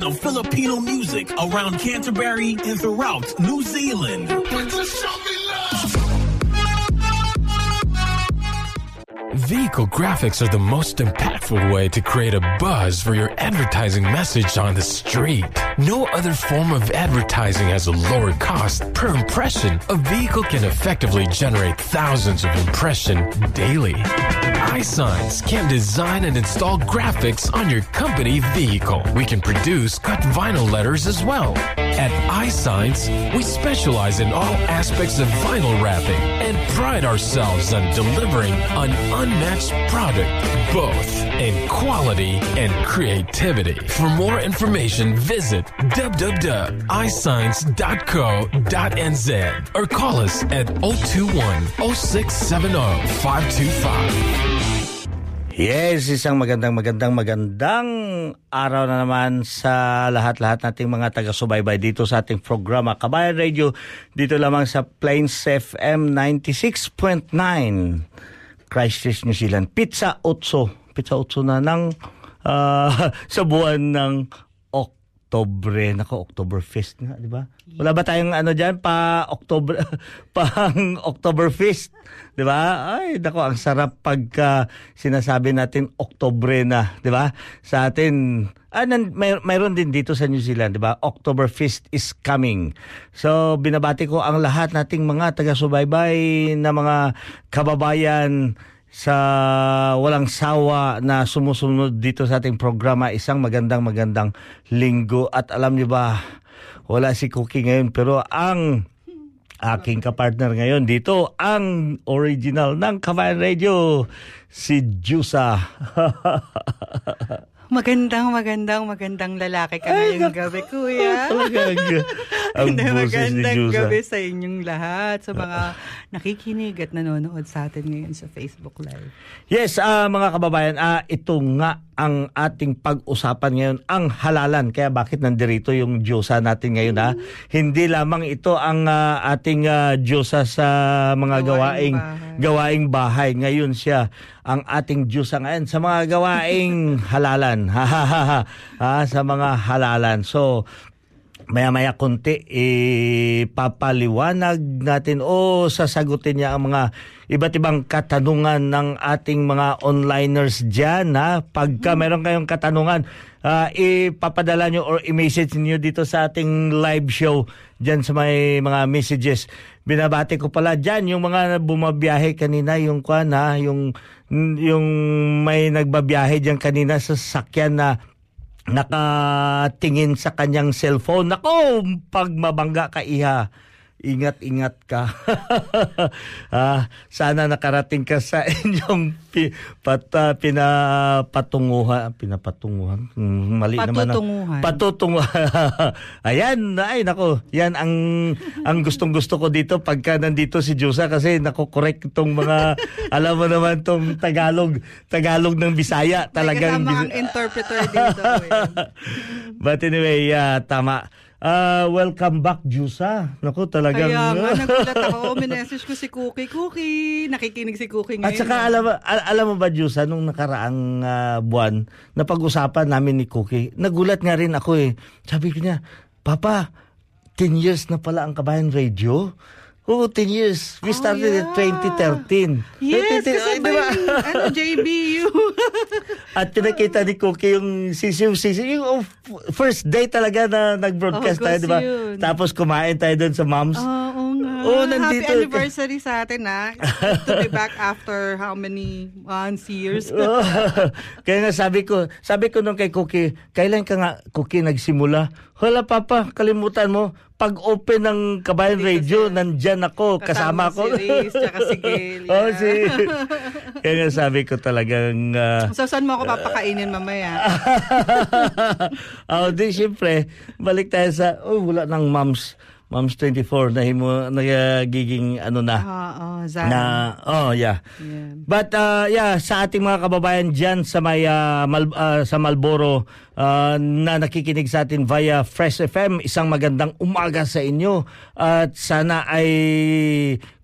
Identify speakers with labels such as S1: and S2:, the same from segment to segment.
S1: Original Filipino music around Canterbury and throughout New Zealand.
S2: Vehicle graphics are the most impactful way to create a buzz for your advertising message on the street. No other form of advertising has a lower cost per impression. A vehicle can effectively generate thousands of impressions daily. iSigns can design and install graphics on your company vehicle. We can produce cut vinyl letters as well. At iSigns, we specialize in all aspects of vinyl wrapping and pride ourselves on delivering an unmatched product, both in quality and creativity. For more information, visit www.isigns.co.nz or call us at 021 0670 525.
S3: Yes, isang magandang magandang magandang araw na naman sa lahat-lahat nating mga taga-subaybay dito sa ating programa Kabayan Radio dito lamang sa Plains FM 96.9 Christchurch, New Zealand. Pizza 8. Pizza 8 na ng ah, sa buwan ng Oktobre. Nako, Oktoberfest nga, di ba? Wala ba tayong ano dyan, pa October, pang Oktoberfest? Di ba? Ay, nako, ang sarap pagka sinasabi natin Oktobre na, di ba? Sa atin, ah, nan, may, mayroon din dito sa New Zealand, di ba? Oktoberfest is coming. So, binabati ko ang lahat nating mga taga-subaybay na mga kababayan sa walang sawa na sumusunod dito sa ating programa isang magandang magandang linggo. At alam niyo ba wala si Cookie ngayon pero ang aking kapartner ngayon dito ang original ng Kabayan Radio si Jusa
S4: Magandang, magandang, magandang lalaki ka
S3: Ay,
S4: ngayong gabi, kuya.
S3: Talagang ang
S4: Hindi, magandang
S3: Jusa.
S4: gabi sa inyong lahat, sa mga nakikinig at nanonood sa atin ngayon sa Facebook Live.
S3: Yes, ah, mga kababayan, ah, ito nga ang ating pag-usapan ngayon, ang halalan. Kaya bakit nandirito yung Diyosa natin ngayon ha? Hindi lamang ito ang ah, ating ah, Diyosa sa mga gawaing
S4: Gawaing bahay.
S3: gawaing bahay. Ngayon siya ang ating Diyosa ngayon sa mga gawaing halalan. Ha, ha, sa mga halalan. So, maya-maya konti, ipapaliwanag natin o sasagutin niya ang mga iba't ibang katanungan ng ating mga onliners dyan. Ha? Pagka meron kayong katanungan, ah, ipapadala nyo or i-message nyo dito sa ating live show dyan sa may mga messages. Binabati ko pala dyan yung mga bumabiyahe kanina, yung kwan ha, yung, yung may nagbabiyahe dyan kanina sa sasakyan na nakatingin sa kanyang cellphone. Nako, pag mabangga ka iha, ingat-ingat ka. ah, sana nakarating ka sa inyong pi, pat, ah, pinapatunguhan. Pinapatunguhan? Hmm, mali naman. ah.
S4: Patutunguhan.
S3: Patutunguhan. Ayan, ay nako, yan ang ang gustong-gusto ko dito pagka nandito si Jusa kasi nako correct itong mga alam mo naman tong Tagalog, Tagalog ng Bisaya talagang
S4: May kasama ang interpreter dito. kuya.
S3: But anyway, yeah, tama. Ah, welcome back, Jusa. Naku, talagang...
S4: Kaya nga, nagulat ako. Minessage ko si Cookie. Cookie! Nakikinig si Cookie ngayon.
S3: At saka alam, mo- al- alam mo ba, Jusa, nung nakaraang ah, buwan, na pag-usapan namin ni Cookie, nagulat nga rin ako eh. Sabi ko niya, Papa, 10 years na pala ang Kabayan Radio? Oo, 10 years. We
S4: Oh,
S3: started
S4: yeah.
S3: at 2013.
S4: Yes,
S3: 2013,
S4: kasi
S3: ay,
S4: ba
S3: di ba?
S4: yung, ano, JBU.
S3: At pinakita ni Cookie yung sisiw sisiw yung oh, first day talaga na nag-broadcast
S4: Oh,
S3: tayo, di ba?
S4: yun.
S3: Tapos kumain tayo doon sa Moms.
S4: Oo nga.
S3: Oo, nandito.
S4: Happy anniversary sa atin, ha? to be back after how many months, years?
S3: Kaya nga sabi ko, sabi ko nung kay Cookie, kailan ka nga Cookie nagsimula? Wala papa, kalimutan mo. Pag open ng Kabayan Radio, nandyan ako, kasama, ko.
S4: Si Riz, tsaka si Gail, yeah.
S3: si... Kaya nga sabi ko talagang... ah,
S4: So, saan mo ako papakainin mamaya?
S3: oh, di syempre, balik tayo sa, oh, wala nang moms. Moms 24 na himo nagiging ano na
S4: Oo, Zara.
S3: na oh yeah.
S4: Yeah.
S3: But uh, yeah, sa ating mga kababayan diyan sa may uh, Mal- uh, sa Malboro uh, na nakikinig sa atin via Fresh FM, isang magandang umaga sa inyo at sana ay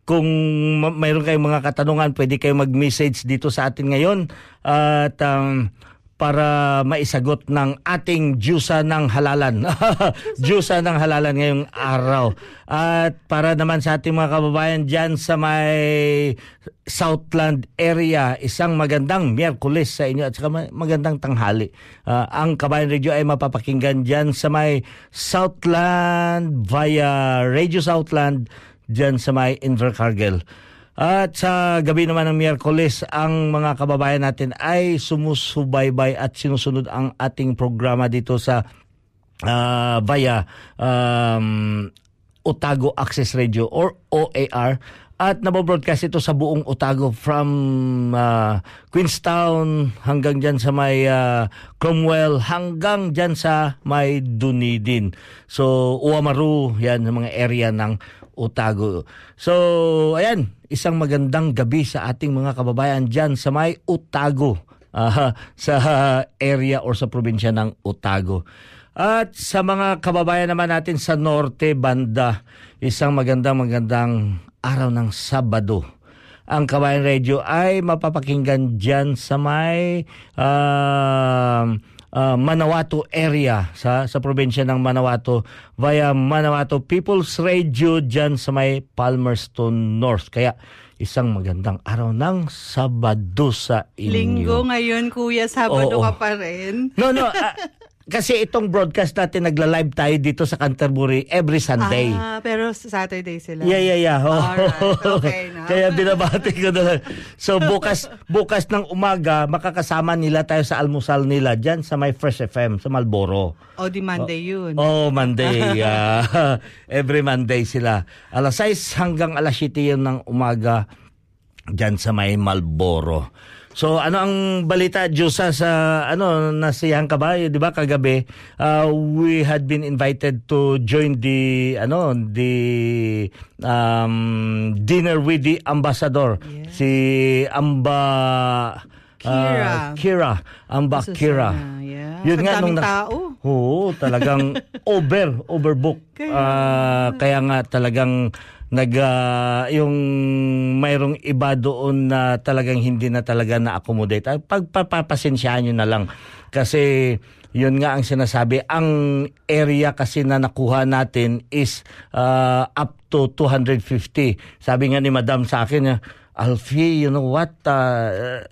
S3: kung ma- mayroon kayong mga katanungan, pwede kayong mag-message dito sa atin ngayon at um, para maisagot ng ating Diyosa ng halalan. Diyosa ng halalan ngayong araw. At para naman sa ating mga kababayan dyan sa may Southland area, isang magandang Miyerkules sa inyo at saka ma- magandang tanghali. Ah, ang Kabayan Radio ay mapapakinggan dyan sa may Southland via Radio Southland dyan sa may Invercargill. At sa gabi naman ng Miyerkules, ang mga kababayan natin ay sumusubaybay at sinusunod ang ating programa dito sa ah, via um, Otago Access Radio or OAR at nabobroadcast ito sa buong Otago from ah, Queenstown hanggang dyan sa may ah, Cromwell hanggang dyan sa may Dunedin. So Uamaru, yan ang mga area ng Otago. So ayan, isang magandang gabi sa ating mga kababayan dyan sa may Otago. ah, sa area or sa probinsya ng Otago. At sa mga kababayan naman natin sa Norte Banda, isang magandang magandang araw ng Sabado. Ang Kabayan Radio ay mapapakinggan dyan sa may um, uh, Manawato area sa sa probinsya ng Manawato via Manawato People's Radio dyan sa may Palmerston North. Kaya isang magandang araw ng Sabado sa inyo.
S4: Linggo ngayon, Kuya. Sabado
S3: Oo.
S4: ka pa rin.
S3: No, no. ah, kasi itong broadcast natin nagla-live tayo dito sa Canterbury every Sunday.
S4: Ah, pero Saturday sila.
S3: Yeah, yeah, yeah. Oh.
S4: Alright, okay na.
S3: Kaya binabati ko na lang. So bukas bukas ng umaga makakasama nila tayo sa almusal nila diyan sa my Fresh FM sa Malboro.
S4: O di Monday yun.
S3: Oh, Monday. ah, every Monday sila. Alas 6 hanggang alas 7 yun ng umaga diyan sa may Malboro. So ano ang balita Diyosa sa ano nasiyahan ka ba 'di ba kagabi uh, we had been invited to join the ano the um, dinner with the ambassador
S4: Yeah.
S3: si Amba
S4: Kira.
S3: ah, Kira Amba
S4: Susana,
S3: Kira
S4: yeah.
S3: Yun nga, nung na-
S4: tao.
S3: Oo, talagang over, overbook.
S4: Kaya-
S3: Ah, kaya nga talagang nag ah, yung mayroong iba doon na talagang hindi na talaga na-accommodate. Ah, Pagpapasensyahan nyo na lang. Kasi yun nga ang sinasabi, ang area kasi na nakuha natin is ah, up to 250. Sabi nga ni Madam sa akin, Alfie, you know what? Ah,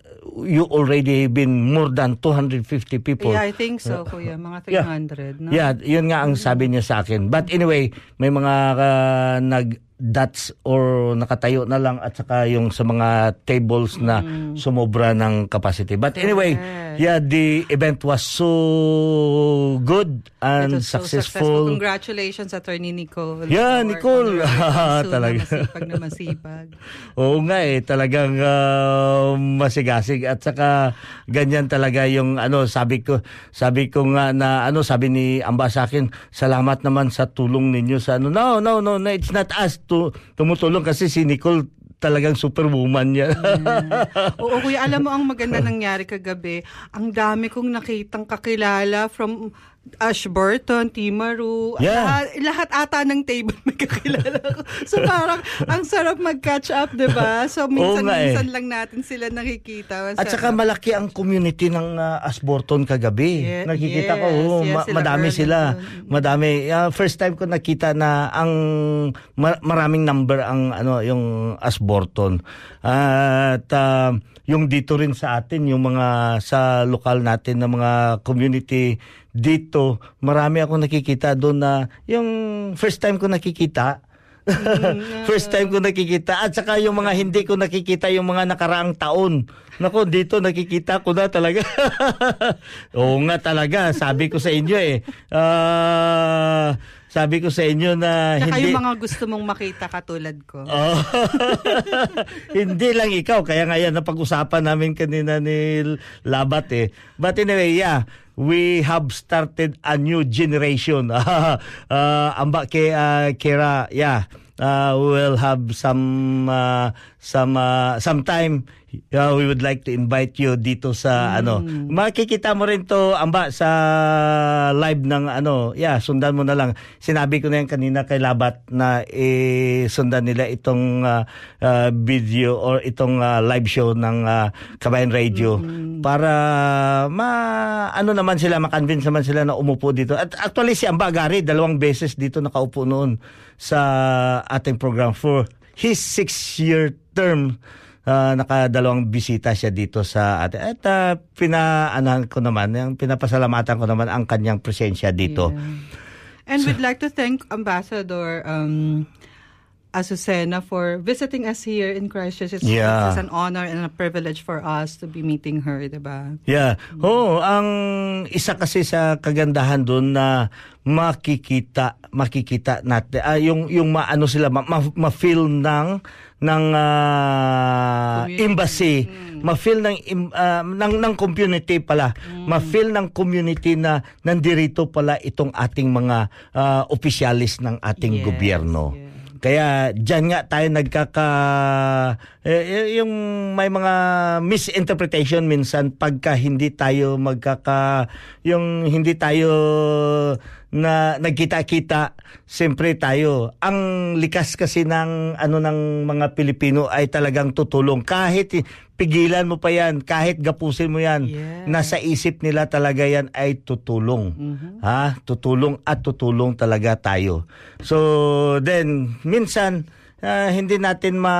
S3: you already been more than 250 people.
S4: Yeah, I think so, Kuya. Mga
S3: Yeah.
S4: 300, no?
S3: Yeah, yun nga ang sabi niya sa akin. But anyway, may mga uh, nag dots or nakatayo na lang at saka yung sa mga tables na sumobra ng capacity. But anyway,
S4: Correct.
S3: yeah, the event was so good and
S4: was so
S3: successful.
S4: Congratulations, Attorney Nicole.
S3: Yeah, Nicole. Talaga.
S4: Na masipag na masipag.
S3: Oo nga eh, talagang ah, masigasig at saka ganyan talaga yung ano sabi ko sabi ko nga na ano sabi ni Amba sa akin, salamat naman sa tulong ninyo sa ano. No, no, no, no it's not us to tumutulong kasi si Nicole talagang superwoman niya.
S4: Oo, kuya, alam mo ang maganda nangyari kagabi. Ang dami kong nakitang kakilala from Ashburton, Timaru,
S3: Yeah.
S4: lahat, lahat ata ng table may kakilala ko. So parang ang sarap mag-catch up, 'di ba? So minsan-minsan
S3: nga eh.
S4: lang natin sila nakikita.
S3: At saka malaki ang community ng uh, Asborton kagabi.
S4: Ye-
S3: nakikita ko,
S4: yes,
S3: oh,
S4: yes,
S3: ma-
S4: sila
S3: madami
S4: Erwin
S3: sila. Madami. Ah, first time ko nakita na ang ma- maraming number ang ano yung Asborton. At ah, yung dito rin sa atin, yung mga sa lokal natin na mga community dito, marami akong nakikita doon na yung first time ko nakikita First time ko nakikita. At saka yung mga hindi ko nakikita yung mga nakaraang taon. Nako, dito nakikita ko na talaga. Oo nga talaga. Sabi ko sa inyo eh. Ah, sabi ko sa inyo na
S4: Tsaka
S3: hindi
S4: yung mga gusto mong makita katulad ko.
S3: Oh. hindi lang ikaw kaya nga yan napag-usapan namin kanina ni Labat eh. But anyway, yeah, we have started a new generation. uh, amba kay uh, Kira, yeah. Uh, we will have some uh, some uh, sometime uh, we would like to invite you dito sa ano. Makikita mo rin to amba sa live ng ano. Yeah, sundan mo na lang. Sinabi ko na yan kanina kay Labat na eh, sundan nila itong uh, uh, video or itong uh, live show ng uh, Kabayan Radio para ma ano naman sila makonvince naman sila na umupo dito. At actually si Amba Agari dalawang beses dito nakaupo noon sa ating program for his six-year term uh, nakadalawang bisita siya dito sa atin. At uh, pinaanahan ko naman, yung pinapasalamatan ko naman ang kanyang presensya dito.
S4: And we'd like to thank Ambassador um, Azucena for visiting us here in Christchurch. It's,
S3: Yeah.
S4: it's an honor and a privilege for us to be meeting her, diba?
S3: Yeah. Oo, ang isa kasi sa kagandahan doon na makikita makikita natin ah, yung yung maano sila ma, ma, ma-feel ng ng
S4: Community.
S3: embassy, ma-feel ng ah, ng ng community pala, ma-feel ng community na nandirito pala itong ating mga ah, opisyalis ng ating
S4: Yes,
S3: gobyerno.
S4: yes.
S3: Kaya diyan nga tayo nagkaka eh, y- yung may mga misinterpretation minsan pagka hindi tayo magkaka yung hindi tayo na nagkita-kita siyempre tayo. Ang likas kasi ng ano ng mga Pilipino ay talagang tutulong. Kahit pigilan mo pa yan. Kahit gapusin mo yan.
S4: Yes.
S3: nasa isip nila talaga yan ay tutulong. Ha? Tutulong at tutulong talaga tayo. So then minsan ah, hindi natin ma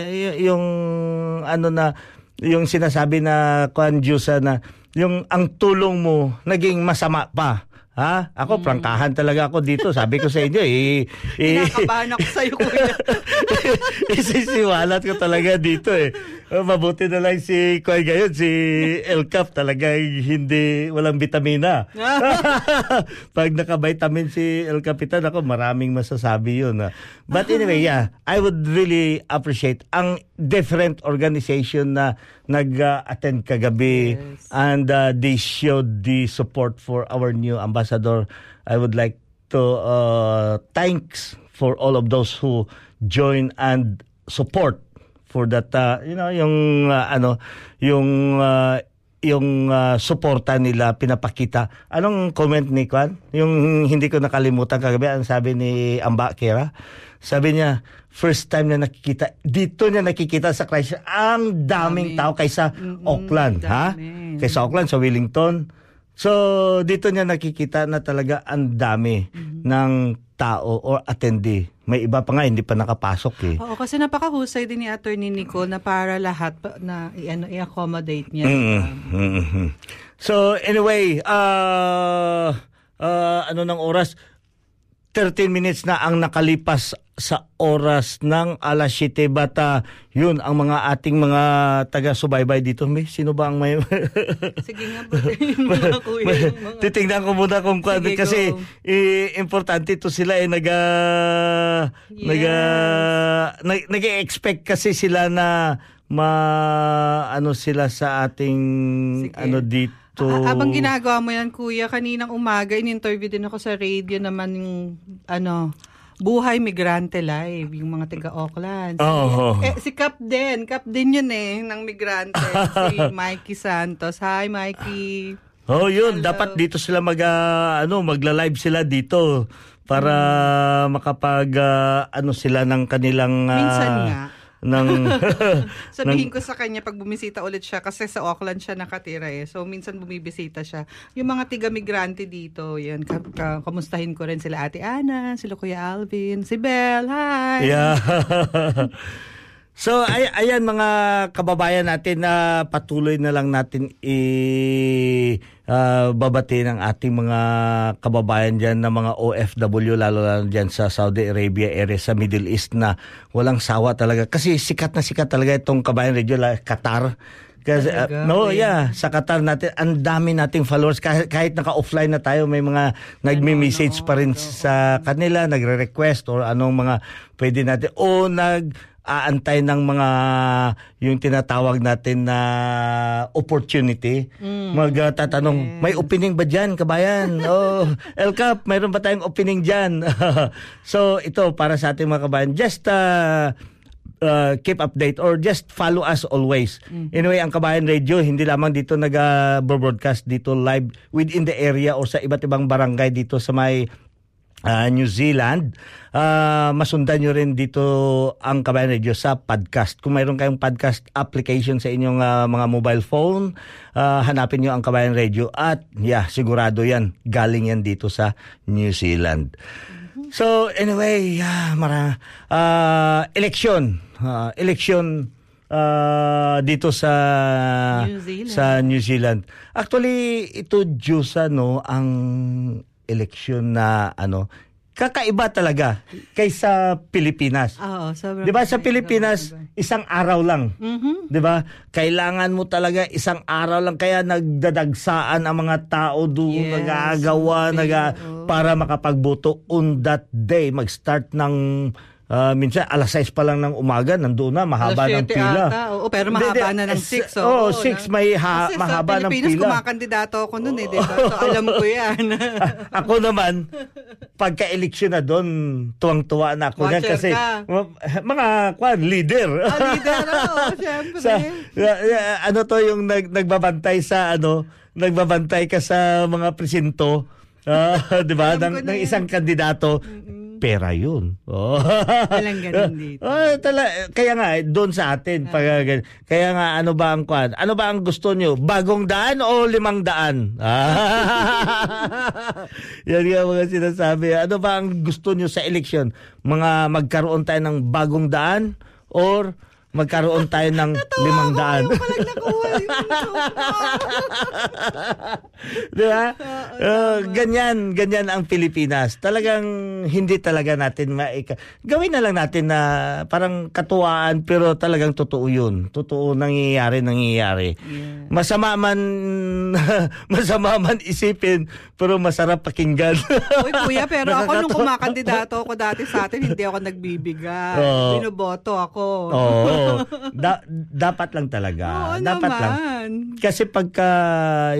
S3: y- yung ano na yung sinasabi na kwan na yung ang tulong mo naging masama pa ha ako prangkahan talaga ako dito sabi ko sa inyo eh, eh
S4: Kinakabahan ako sa'yo, kuya.
S3: Isisiwalat ko talaga dito eh. Oh, mabuti na lang si Kwan ngayon, si El Cap talaga hindi, walang vitamina. Pag naka-vitamin si El Capitan, ako maraming masasabi yun. ah. But anyway, yeah, I would really appreciate ang different organization na nag-attend kagabi
S4: Yes.
S3: and uh, they showed the support for our new ambassador. I would like to uh, thanks for all of those who join and support for that uh, you know yung uh, ano yung uh, yung uh, suporta nila pinapakita. Anong comment ni Kwan? Yung hindi ko nakalimutan kagabi ang sabi ni Amba Kera. Sabi niya, first time na nakikita, dito niya nakikita sa Christchurch, ang daming
S4: Dami.
S3: tao kaysa Auckland, ha?
S4: dami.
S3: Kaysa Auckland, sa Wellington. So, dito niya nakikita na talaga ang dami ng tao or attendee. May iba pa nga, hindi pa nakapasok eh.
S4: Oo, kasi napakahusay din ni Attorney Nico na para lahat pa- na i-ano, i-accommodate niya.
S3: Mm, mm, mm. So, anyway, uh, uh, ano ng oras? 13 minutes na ang nakalipas sa oras ng alas 7 bata. Yun ang mga ating mga taga-subaybay dito. May sino ba ang may
S4: Sige nga, mga kuya, mga...
S3: Titingnan ko muna kung kwan
S4: Sige,
S3: kasi eh, importante to sila eh naga naga nag, nag-expect kasi sila na ma ano sila sa ating
S4: Sige.
S3: ano dito.
S4: Ah, habang ginagawa mo yan, kuya, kaninang umaga, in-interview din ako sa radio naman yung, ano, Buhay Migrante Live, yung mga taga-Auckland. Si,
S3: Oo.
S4: eh, si Cap din, Cap din yun eh, ng migrante. si Mikey Santos. Hi, Mikey.
S3: Oh, yun,
S4: Hello.
S3: dapat dito sila mag ah, ano, magla-live sila dito para makapag ah, ano sila ng kanilang ah,
S4: Minsan nga.
S3: Ng
S4: Sabihin ko sa kanya pag bumisita ulit siya kasi sa Auckland siya nakatira eh. So minsan bumibisita siya. Yung mga tiga-migrante dito, yan, ka, ka- kamustahin ko rin sila Ate Ana, sila Kuya Alvin, si Belle, hi!
S3: Yeah. so ay ayan mga kababayan natin na patuloy na lang natin i ah, babati ng ating mga kababayan diyan na mga OFW lalo lalo diyan sa Saudi Arabia area sa Middle East na walang sawa talaga. Kasi sikat na sikat talaga itong kabayan radio la Qatar. Kasi, uh, no, yeah, sa Qatar natin, ang dami nating followers. Kahit, kahit naka-offline na tayo, may mga nagme-message pa rin sa kanila, nagre-request or anong mga pwede natin. O nag aantay ng mga yung tinatawag natin na opportunity. Magtatanong, may opening ba dyan, kabayan? oh, El Cap, mayroon ba tayong opening dyan? so, ito, para sa ating mga kabayan, just uh, uh, keep update or just follow us always. Anyway, ang Kabayan Radio, hindi lamang dito nag-broadcast dito live within the area or sa iba't ibang barangay dito sa may uh, New Zealand. Uh, masundan nyo rin dito ang Kabayan Radio sa podcast. Kung mayroon kayong podcast application sa inyong uh, mga mobile phone, uh, hanapin nyo ang Kabayan Radio at yeah, sigurado yan. Galing yan dito sa New Zealand. So anyway, yeah, mara uh, election, uh, election uh, dito sa
S4: New Zealand.
S3: sa New Zealand. Actually, ito Diyosa no ang election na ano kakaiba talaga kaysa Pilipinas.
S4: Oo, sobrang
S3: 'Di ba sa. Pilipinas isang araw lang.
S4: Mhm.
S3: 'Di ba? Kailangan mo talaga isang araw lang kaya nagdadagsaan ang mga tao doon
S4: Yes,
S3: nag-aagawa,
S4: okay,
S3: naga para makapagboto on that day mag-start ng ah, minsan alas 6 pa lang ng umaga nandoon na mahaba
S4: Alas
S3: ng
S4: 7
S3: pila.
S4: ata. Oo, pero mahaba
S3: hindi.
S4: na ng
S3: Eh,
S4: 6.
S3: Oo, 6 may ha-
S4: Kasi
S3: mahaba
S4: sa
S3: ng pila.
S4: kumakandidato ako noon eh, di ba? So, alam ko yan.
S3: ako naman, pagka-eleksyon na doon, tuwang-tuwa na ako
S4: Watcher
S3: yan kasi
S4: ka.
S3: mga kwan, leader.
S4: Ah, leader, oo, syempre.
S3: sa, uh, uh, ano to yung nag, nagbabantay sa ano, nagbabantay ka sa mga presinto, ah, 'di ba? Ng, ng isang kandidato. Pera yun. Oh.
S4: Walang ganun dito.
S3: Oh, tala, kaya nga, eh, doon sa atin.
S4: Ah.
S3: Pag, gan- kaya nga, ano ba ang kwan? Ano ba ang gusto nyo? Bagong daan o limang daan? Ah. Yan nga mga sinasabi. Ano ba ang gusto nyo sa eleksyon? Mga magkaroon tayo ng bagong daan or magkaroon tayo ng limang daan? Di ba? Uh, ganyan, ganyan ang Pilipinas. Talagang hindi talaga natin maika. Gawin na lang natin na parang katuwaan pero talagang totoo yun. Totoo nangyayari, nangyayari. Masama man masama man isipin pero masarap pakinggan.
S4: Uy, kuya, pero ako nung kumakandidato ako dati sa atin, hindi ako nagbibigay.
S3: Oo.
S4: Binoboto ako.
S3: Oo. Da- dapat lang talaga.
S4: Oo
S3: dapat lang.
S4: naman.
S3: Kasi pagka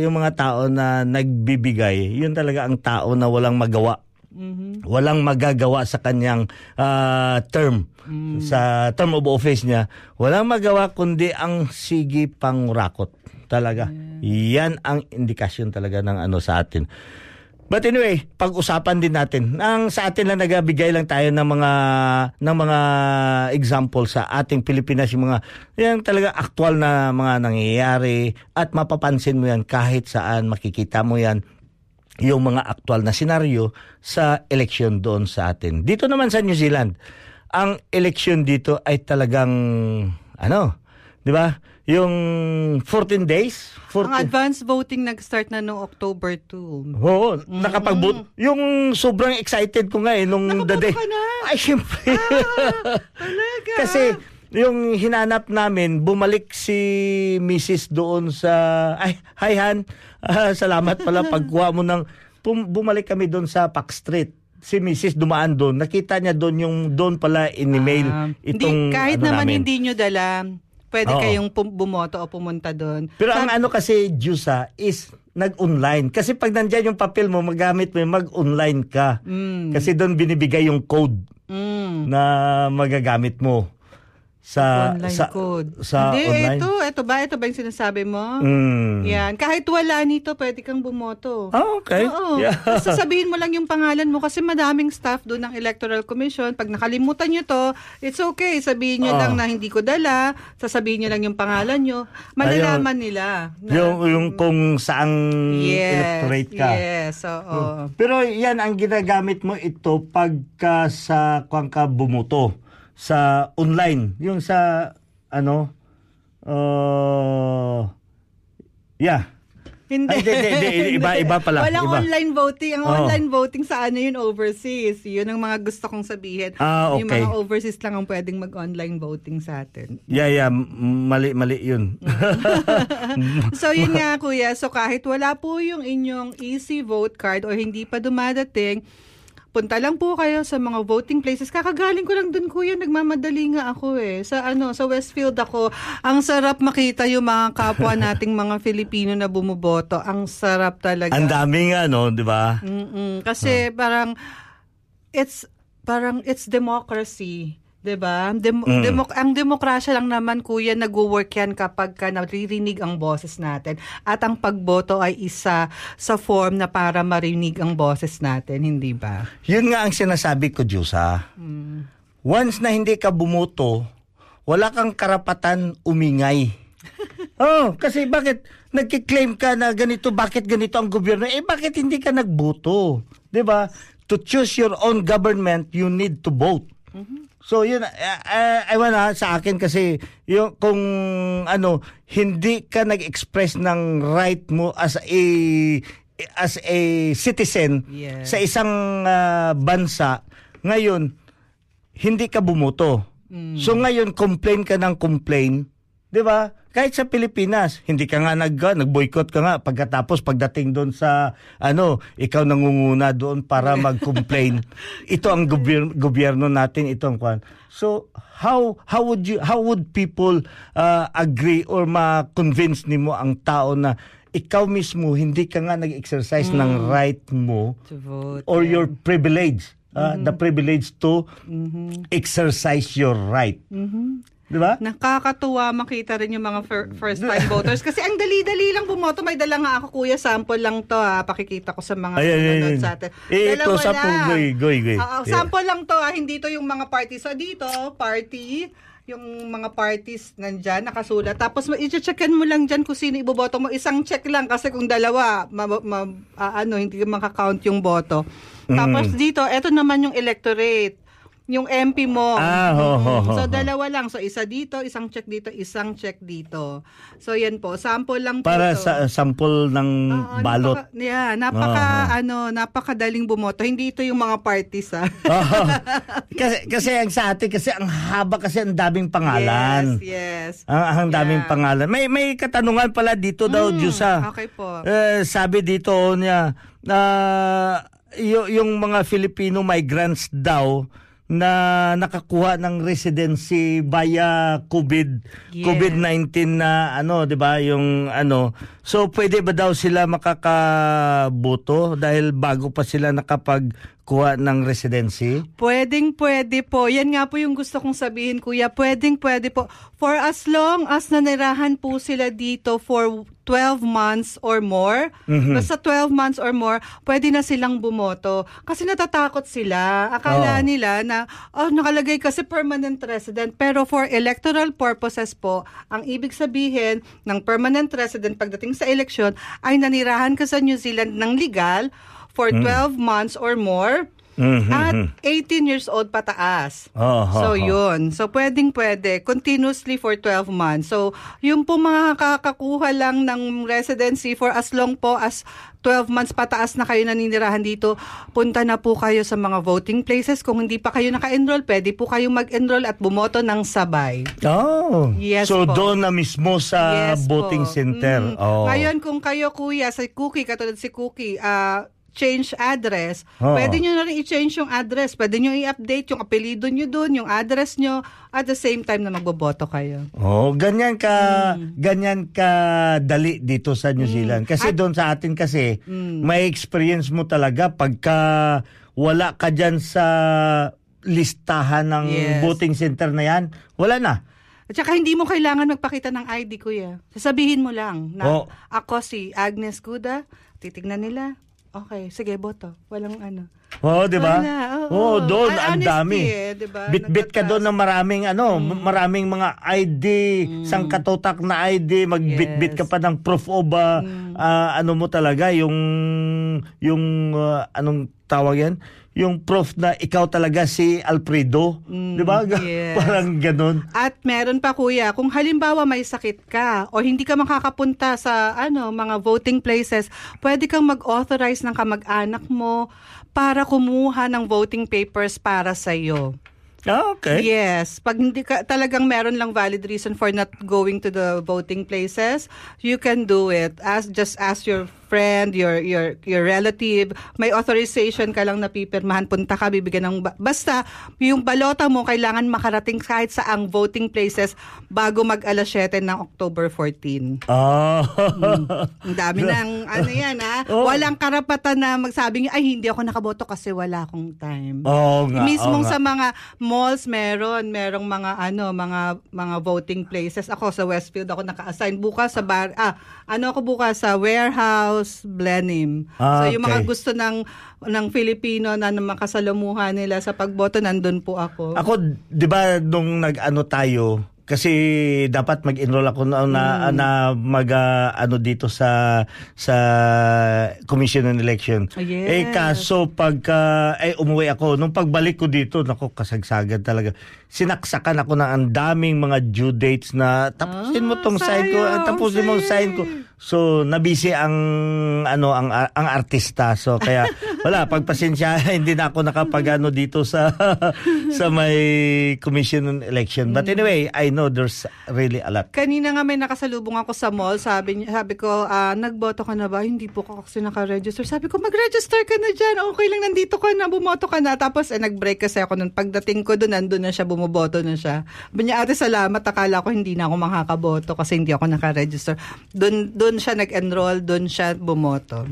S3: yung mga tao na nagbibigay, yun talaga ang tao na walang magawa.
S4: Mhm.
S3: Walang magagawa sa kanyang ah, term.
S4: Mm.
S3: Sa term of office niya, walang magawa kundi ang sige pang rakot. Talaga. Yan ang indikasyon talaga ng ano sa atin. But anyway, pag-usapan din natin. Ang sa atin lang nagabigay lang tayo ng mga ng mga example sa ating Pilipinas yung mga yan talaga aktual na mga nangyayari at mapapansin mo yan kahit saan makikita mo yan yung mga aktual na senaryo sa eleksyon doon sa atin. Dito naman sa New Zealand, ang eleksyon dito ay talagang ano, 'di ba? Yung 14 days,
S4: Ang
S3: 14
S4: advance voting nag-start na noong October 2.
S3: Oo, nakapag Yung sobrang excited ko nga eh nung the day.
S4: ka na?
S3: Ay, syempre.
S4: Talaga?
S3: Kasi yung hinanap namin, bumalik si Mrs. doon sa... Ay, hi Han. Ah, salamat pala pagkuha mo ng... Pum, bumalik kami doon sa Park Street. Si Mrs. dumaan doon. Nakita niya doon yung doon pala in-email
S4: Ah,
S3: itong
S4: hindi, kahit
S3: ano
S4: naman
S3: namin.
S4: hindi nyo dala, pwede
S3: Oo.
S4: kayong pum- bumoto o pumunta doon.
S3: Pero ang ano kasi, Jusa, is nag-online. Kasi pag nandyan yung papel mo, magamit mo, yun, mag-online ka.
S4: Mm.
S3: Kasi doon binibigay yung code
S4: Mm.
S3: na magagamit mo sa
S4: online
S3: sa
S4: code.
S3: sa
S4: Hindi,
S3: online.
S4: ito, ito ba? Ito ba yung sinasabi mo?
S3: Mm.
S4: Yan. Kahit wala nito, pwede kang bumoto.
S3: Ah, okay.
S4: Oo.
S3: Yeah.
S4: Basta sabihin mo lang yung pangalan mo kasi madaming staff doon ng Electoral Commission. Pag nakalimutan nyo to, it's okay. Sabihin nyo
S3: Oo.
S4: lang na hindi ko dala. Sasabihin nyo lang yung pangalan nyo. Malalaman nila. na-
S3: yung yung kung saang
S4: yes,
S3: electorate ka. Hmm.
S4: Yes, oo.
S3: Pero yan ang ginagamit mo ito pagka sa kung ka bumuto sa online, yung sa ano uh, yeah.
S4: Hindi.
S3: Ay, hindi, hindi, hindi. Iba- iba pala,
S4: Walang
S3: iba.
S4: online voting. Ang
S3: Oh.
S4: online voting sa ano yun, overseas. Yun ang mga gusto kong sabihin.
S3: Ah,
S4: Yung
S3: okay.
S4: mga overseas lang ang pwedeng mag-online voting sa atin.
S3: Yeah, yeah. Mali, mali yun.
S4: So yun nga kuya, so kahit wala po yung inyong easy vote card or hindi pa dumadating, punta lang po kayo sa mga voting places. Kakagaling ko lang dun kuya, nagmamadali nga ako eh. Sa ano, sa Westfield ako. Ang sarap makita yung mga kapwa nating mga Filipino na bumuboto. Ang sarap talaga.
S3: Ang daming ano, di ba?
S4: Mm-mm. Kasi parang it's parang it's democracy. 'Di ba? Dem-
S3: Mm.
S4: demok- ang demokrasya lang naman kuya nagwo-work yan kapag ka naririnig ang boses natin at ang pagboto ay isa sa form na para marinig ang boses natin, hindi ba?
S3: Yun nga ang sinasabi ko, Diyosa. Once na hindi ka bumoto, wala kang karapatan umingay. oh, kasi bakit nagki-claim ka na ganito, bakit ganito ang gobyerno? Eh bakit hindi ka nagboto? 'Di ba? To choose your own government, you need to vote. So yun, uh, uh, ewan ha, sa akin kasi yung kung ano, hindi ka nag-express ng right mo as a as a citizen
S4: Yes.
S3: sa isang ah, bansa, ngayon hindi ka bumoto. So ngayon complain ka ng complain, 'di ba? Kahit sa Pilipinas, hindi ka nga nag ah, nag-boycott ka nga pagkatapos pagdating doon sa ano, ikaw nangunguna doon para mag-complain. ito ang gobyerno, gobyerno natin, ito ang kwan. So how how would you how would people ah, agree or ma-convince nimo ang tao na ikaw mismo hindi ka nga nag-exercise ng right mo
S4: To vote.
S3: or your privilege, ah, the privilege to exercise your right. Di ba?
S4: Nakakatuwa makita rin yung mga fir- first time voters kasi ang dali-dali lang bumoto. May dala nga ako kuya, sample lang to ha. Pakikita ko sa mga
S3: Ay, ay, ay,
S4: nanonood
S3: ay.
S4: sa atin.
S3: Eh, ito, sample,
S4: lang.
S3: goy, goy, goy. Yeah.
S4: sample lang to ha. Hindi to yung mga party. So dito, party, yung mga parties nandyan, nakasulat. Tapos i-checkan mo lang dyan kung sino iboboto mo. Isang check lang kasi kung dalawa, ma, ma- ah, ano, hindi makakount yung boto. Tapos
S3: Mm.
S4: dito, eto naman yung electorate. Yung MP mo.
S3: Ah, ho, ho, ho,
S4: So, dalawa lang. So, isa dito, isang check dito, isang check dito. So, yan po. Sample lang po
S3: Para
S4: to.
S3: sa sample ng
S4: Oo,
S3: balot.
S4: Napaka, yeah, napaka, ano, napakadaling bumoto. Hindi ito yung mga parties, ha?
S3: Oo. kasi kasi ang sa atin kasi ang haba kasi ang daming pangalan.
S4: Yes, yes.
S3: Ang, ang daming
S4: Yeah.
S3: pangalan. May may katanungan pala dito daw,
S4: Mm,
S3: Jusa.
S4: okay po.
S3: Eh, sabi dito niya na y- yung mga Filipino migrants daw na nakakuha ng residency via COVID
S4: Yes.
S3: COVID-19 na ano 'di ba yung ano so pwede ba daw sila makakaboto dahil bago pa sila nakapagkuha ng residency
S4: Pwedeng pwede po. Yan nga po yung gusto kong sabihin, kuya. Pwedeng pwede po. For as long as nanirahan po sila dito for 12 months or more, basta 12 months or more, pwede na silang bumoto. Kasi natatakot sila. Akala
S3: Oo.
S4: nila na, oh, nakalagay kasi permanent resident. Pero for electoral purposes po, ang ibig sabihin ng permanent resident pagdating sa eleksyon ay nanirahan ka sa New Zealand ng legal for 12 months or more
S3: Mhm,
S4: at
S3: mhm.
S4: 18 years old pataas.
S3: Oh,
S4: so,
S3: oh, oh.
S4: yun. So, pwedeng pwede. Continuously for 12 months. So, yung po mga kakakuha lang ng residency for as long po as 12 months pataas na kayo naninirahan dito, punta na po kayo sa mga voting places. Kung hindi pa kayo naka-enroll, pwede po kayong mag-enroll at bumoto ng sabay.
S3: Oh.
S4: Yes
S3: so
S4: po.
S3: doon na mismo sa
S4: Yes
S3: voting
S4: po.
S3: center.
S4: Mm.
S3: Oh.
S4: Ngayon, kung kayo kuya, sa Cookie, katulad si Cookie, ah, change address,
S3: Oo.
S4: pwede nyo na rin i-change yung address. Pwede nyo i-update yung apelido nyo doon, yung address nyo, at the same time na magboboto kayo.
S3: Oh, ganyan ka
S4: Mm.
S3: ganyan ka dali dito sa New Zealand. Kasi doon sa atin kasi
S4: Mm.
S3: may experience mo talaga pagka wala ka diyan sa listahan ng
S4: Yes.
S3: voting center na yan, wala na.
S4: At saka hindi mo kailangan magpakita ng ID, kuya. Sasabihin mo lang na
S3: Oo.
S4: ako si Agnes Guda, titignan nila. Okay, sige, boto. Walang ano.
S3: Oh, 'di ba?
S4: Wala, oo.
S3: Oh, doon ang dami.
S4: eh, 'di ba?
S3: Bit-bit ka doon ng maraming ano, maraming mga ID, sangkatotak na ID, magbit-bit ka
S4: Yes.
S3: pa ng proof of ah, ah, ano mo talaga yung yung ah, anong tawag yan? Yung proof na ikaw talaga si Alfredo. Di ba?
S4: Mm, yes.
S3: Parang ganun.
S4: At meron pa kuya, kung halimbawa may sakit ka o hindi ka makakapunta sa ano mga voting places, pwede kang mag-authorize ng kamag-anak mo para kumuha ng voting papers para sa iyo.
S3: Ah, okay.
S4: Yes, pag hindi ka talagang meron lang valid reason for not going to the voting places, you can do it. As just ask your friend, your your your relative, may authorization ka lang na pipirmahan, punta ka, bibigyan ng ba- basta yung balota mo kailangan makarating kahit sa ang voting places bago mag alas 7 ng October 14.
S3: Ah.
S4: Ang dami ng ano yan ha.
S3: Oh.
S4: Walang karapatan na magsabi ay hindi ako nakaboto kasi wala akong time.
S3: Oo nga,
S4: Mismong
S3: oo nga.
S4: sa mga malls meron, merong mga ano, mga mga voting places. Ako sa Westfield ako naka-assign bukas sa bar ah, ano ako bukas sa warehouse Blenheim.
S3: Ah,
S4: so yung mga
S3: okay.
S4: gusto ng ng Filipino na makasalamuha nila sa pagboto nandun po ako.
S3: Ako, di ba, nung nag-ano tayo, kasi dapat mag-enroll ako na, na,
S4: Hmm.
S3: na mag, ah, ano dito sa sa Commission on Election.
S4: Oh, yes.
S3: Eh, kaso pagka, eh, umuwi ako, nung pagbalik ko dito, nako, kasagsagan talaga. Sinaksakan ako ng ang daming mga due dates na tapusin mo
S4: Ah,
S3: tong sign ko,
S4: sayang,
S3: tapusin mo
S4: sayang.
S3: sign ko. So, nabisi ang ano ang ang artista. So, kaya wala pagpasensya hindi na ako nakapagano dito sa sa may commission on election. But anyway, I know there's really a lot.
S4: Kanina nga may nakasalubong ako sa mall. Sabi, niya- sabi ko, ah, nagboto ka na ba? Hindi po ako kasi naka-register. Sabi ko, mag-register ka na dyan. Okay lang, nandito ka na, bumoto ka na. Tapos eh, nag-break kasi ako nun. Pagdating ko doon, nandun na siya, bumoboto na siya. Sabi niya, ate, salamat. Akala ko hindi na ako makakaboto kasi hindi ako naka-register. Doon, doon siya nag-enroll, doon siya bumoto.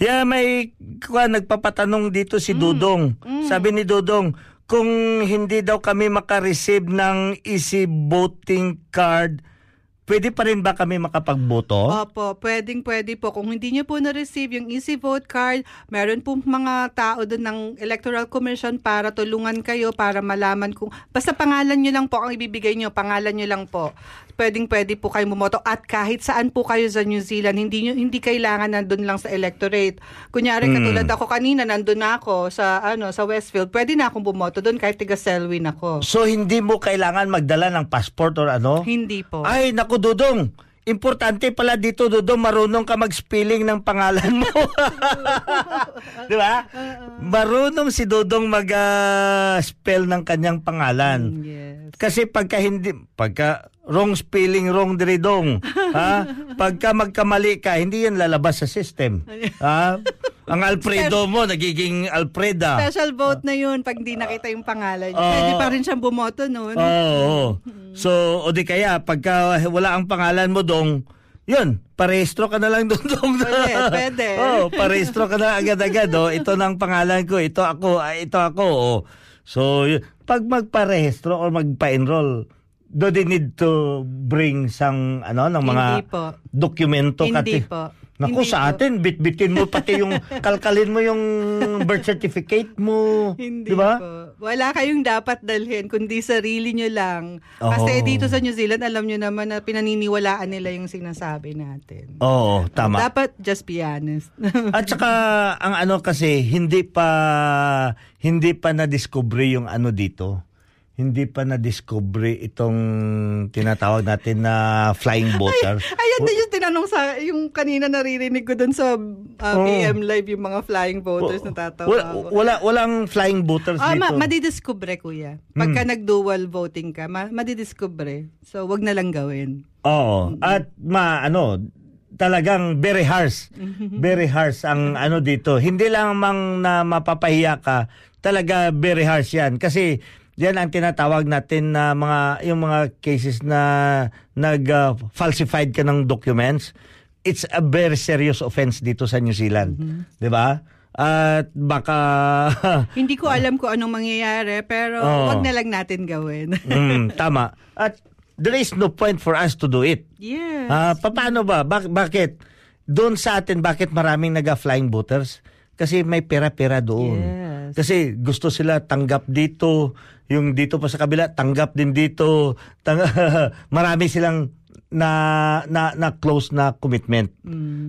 S3: Yeah, may kuha, nagpapatanong dito si Dudong. Sabi ni Dudong, kung hindi daw kami makareceive ng easy voting card, pwede pa rin ba kami makapagboto?
S4: Opo, pwedeng pwede po. Kung hindi niyo po na-receive yung easy vote card, meron po mga tao doon ng Electoral Commission para tulungan kayo para malaman kung basta pangalan niyo lang po ang ibibigay niyo, pangalan niyo lang po. Pwedeng pwede po kayo bumoto at kahit saan po kayo sa New Zealand, hindi niyo hindi kailangan nandun lang sa electorate. Kunyari katulad ako kanina nandun na ako sa ano sa Westfield, pwede na akong bumoto doon kahit tiga Selwyn ako.
S3: So hindi mo kailangan magdala ng passport or ano?
S4: Hindi po.
S3: Ay, naku Dudong. Importante pala dito, Dudong, marunong ka mag-spelling ng pangalan mo. Di ba? Marunong si Dudong mag-spell ng kanyang pangalan.
S4: Yes.
S3: Kasi pagka hindi, pagka wrong spelling, wrong diridong, ha? Pagka magkamali ka, hindi yan lalabas sa system. Ha? Ang Alfredo mo, nagiging Alfreda.
S4: Special vote na yun pag hindi nakita yung pangalan.
S3: Oo.
S4: Pwede pa rin siyang bumoto noon.
S3: Oo. So, o di kaya, pagka wala ang pangalan mo dong, yun, parehistro ka na lang doon dong.
S4: Pwede, pwede.
S3: Oo, parehistro ka na agad-agad. Oh. Ito na ang pangalan ko, ito ako, ah, ito ako. Oh. So, yun. pag magparehistro or magpa-enroll, do they need to bring sang ano ng mga
S4: Hindi po.
S3: dokumento
S4: Hindi
S3: kati-
S4: po.
S3: Naku,
S4: Hindi
S3: sa atin, bit-bitin mo pati yung, kalkalin mo yung birth certificate mo.
S4: Hindi
S3: Di ba?
S4: po. Wala kayong dapat dalhin, kundi sarili nyo lang.
S3: Oo.
S4: Kasi dito sa New Zealand, alam nyo naman na pinaniniwalaan nila yung sinasabi natin.
S3: Oo, tama.
S4: Dapat just be honest.
S3: At saka ang ano kasi hindi pa hindi pa na discover yung ano dito. Hindi pa na discover itong tinatawag natin na flying boaters.
S4: Ayan din yung tinanong sa, yung kanina naririnig ko dun sa uh,
S3: Oo.
S4: PM Live, yung mga flying voters na tatawa
S3: wala,
S4: ako.
S3: wala walang flying boaters
S4: Ah,
S3: dito.
S4: ma- madidiscover, kuya. Pagka nag-dual voting ka, ma- madidiscover. So, wag na lang gawin.
S3: Oo. At ma ano talagang very harsh. very harsh ang ano dito. Hindi lang mang na mapapahiya ka, talaga very harsh 'yan kasi yan ang tinatawag natin na mga yung mga cases na nag uh, falsified ka ng documents. It's a very serious offense dito sa New Zealand. 'Di ba? At baka
S4: Hindi ko alam kung anong mangyayari, pero
S3: Oo.
S4: wag na lang natin gawin.
S3: mm, tama. At there is no point for us to do it.
S4: yes.
S3: Ah, paano ba? Bak- bakit? Doon sa atin, bakit maraming naga-flying boaters? Kasi may pera-pera doon.
S4: Yes.
S3: Kasi gusto sila tanggap dito, yung dito pa sa kabila, tanggap din dito. Tang- marami silang na na na close na commitment.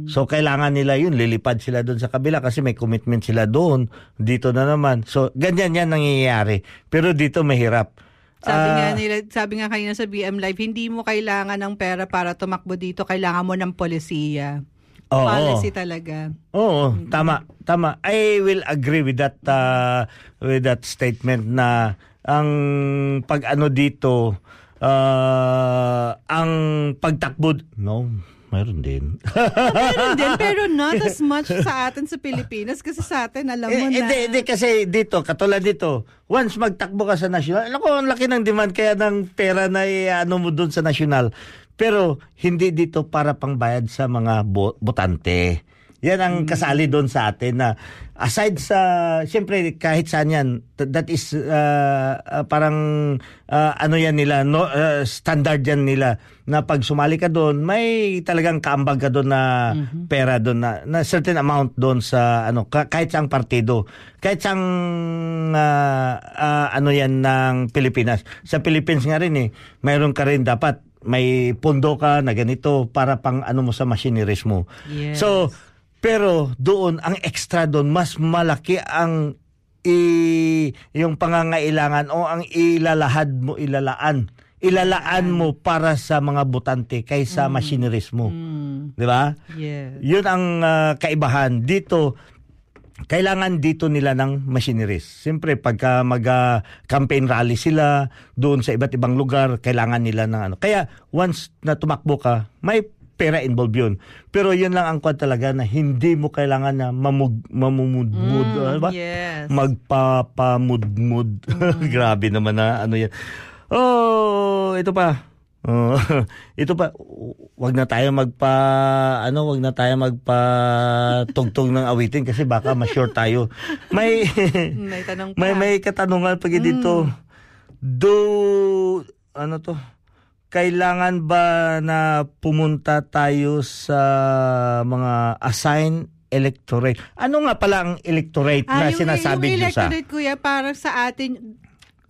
S3: So kailangan nila yun lilipad sila doon sa kabila kasi may commitment sila doon, dito na naman. So ganyan yan nangyayari. Pero dito mahirap.
S4: Sabi
S3: Ah,
S4: nga nila, sabi nga kanina sa BM Live, hindi mo kailangan ng pera para tumakbo dito, kailangan mo ng polisiya.
S3: Oo.
S4: Policy talaga.
S3: Oo, tama, tama. I will agree with that uh, with that statement na ang pag ano dito uh, ang pagtakbo no, mayroon din.
S4: Meron din, pero not as much sa atin sa Pilipinas kasi sa atin, alam mo
S3: Eh,
S4: na.
S3: Hindi, hindi kasi dito, katulad dito, once magtakbo ka sa national, naku, ang laki ng demand kaya ng pera na ano mo doon sa national. Pero hindi dito para pangbayad sa mga bo- botante. Yan ang kasali doon sa atin na aside sa, siyempre kahit saan yan, th- that is uh, uh, parang uh, ano yan nila, no, uh, standard yan nila na pag sumali ka doon, may talagang kaambag ka doon na pera doon na, na certain amount doon sa ano ka- kahit saang partido. Kahit saang uh, uh, ano yan ng Pilipinas. Sa Philippines nga rin eh, mayroon ka rin dapat may pondo ka na ganito para pang ano mo sa machineries mo.
S4: Yes.
S3: So, pero doon, ang extra doon, mas malaki ang i, yung pangangailangan o ang ilalahad mo, ilalaan. Ilalaan mo para sa mga botante kaysa machineries mo.
S4: Mm,
S3: Di ba?
S4: yes.
S3: Yun ang ah, kaibahan. Dito, kailangan dito nila ng machineries. Siyempre, pagka mag-campaign rally sila doon sa iba't ibang lugar, kailangan nila ng ano. Kaya, once na tumakbo ka, may pera involved yun. Pero yun lang ang kwan talaga na hindi mo kailangan na mamug, mamumudmud. ano ba?
S4: yes.
S3: Magpapamudmud. Grabe naman na ano yan. Oh, ito pa. Oh, ito pa wag na tayo magpa ano wag na tayo magpa tugtog ng awitin kasi baka ma-short tayo. May
S4: May tanong pa.
S3: may may katanungan pag dito. Do ano to? Kailangan ba na pumunta tayo sa mga assigned electorate? Ano nga pala ang electorate
S4: Ah,
S3: na sinasabi
S4: yung
S3: niyo sa?
S4: electorate, kuya, parang sa atin,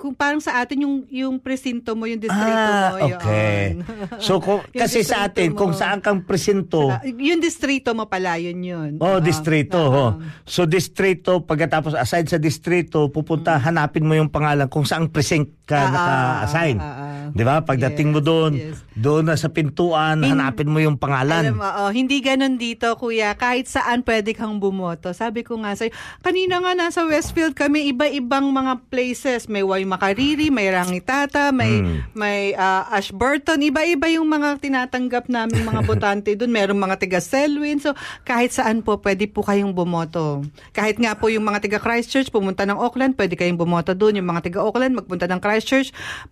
S4: kung parang sa atin yung yung presinto mo, yung distrito
S3: Ah,
S4: mo, yun.
S3: okay. So kung, kasi sa atin
S4: mo.
S3: kung saan kang presinto,
S4: Ah, yung distrito mo pala, yun yun.
S3: Oh, distrito.
S4: ah,
S3: oh. So distrito pagkatapos aside sa distrito, pupunta hanapin mo yung pangalan kung saang precinct ka
S4: Ah,
S3: naka-assign.
S4: ah, ah, ah.
S3: 'Di ba? Pagdating mo
S4: Yes,
S3: doon,
S4: yes.
S3: doon na sa pintuan,
S4: Hin-
S3: hanapin mo yung pangalan.
S4: Alam mo, oh, hindi ganun dito, kuya. Kahit saan pwede kang bumoto. Sabi ko nga sa'yo, kanina nga nasa Westfield kami, iba-ibang mga places. May Way Makariri, may Rangitata, may,
S3: Hmm.
S4: may ah, Ashburton. Iba-iba yung mga tinatanggap namin mga botante doon. Merong mga tiga Selwyn. So, kahit saan po, pwede po kayong bumoto. Kahit nga po yung mga tiga Christchurch, pumunta ng Auckland, pwede kayong bumoto doon. Yung mga tiga Auckland, magpunta ng Christchurch,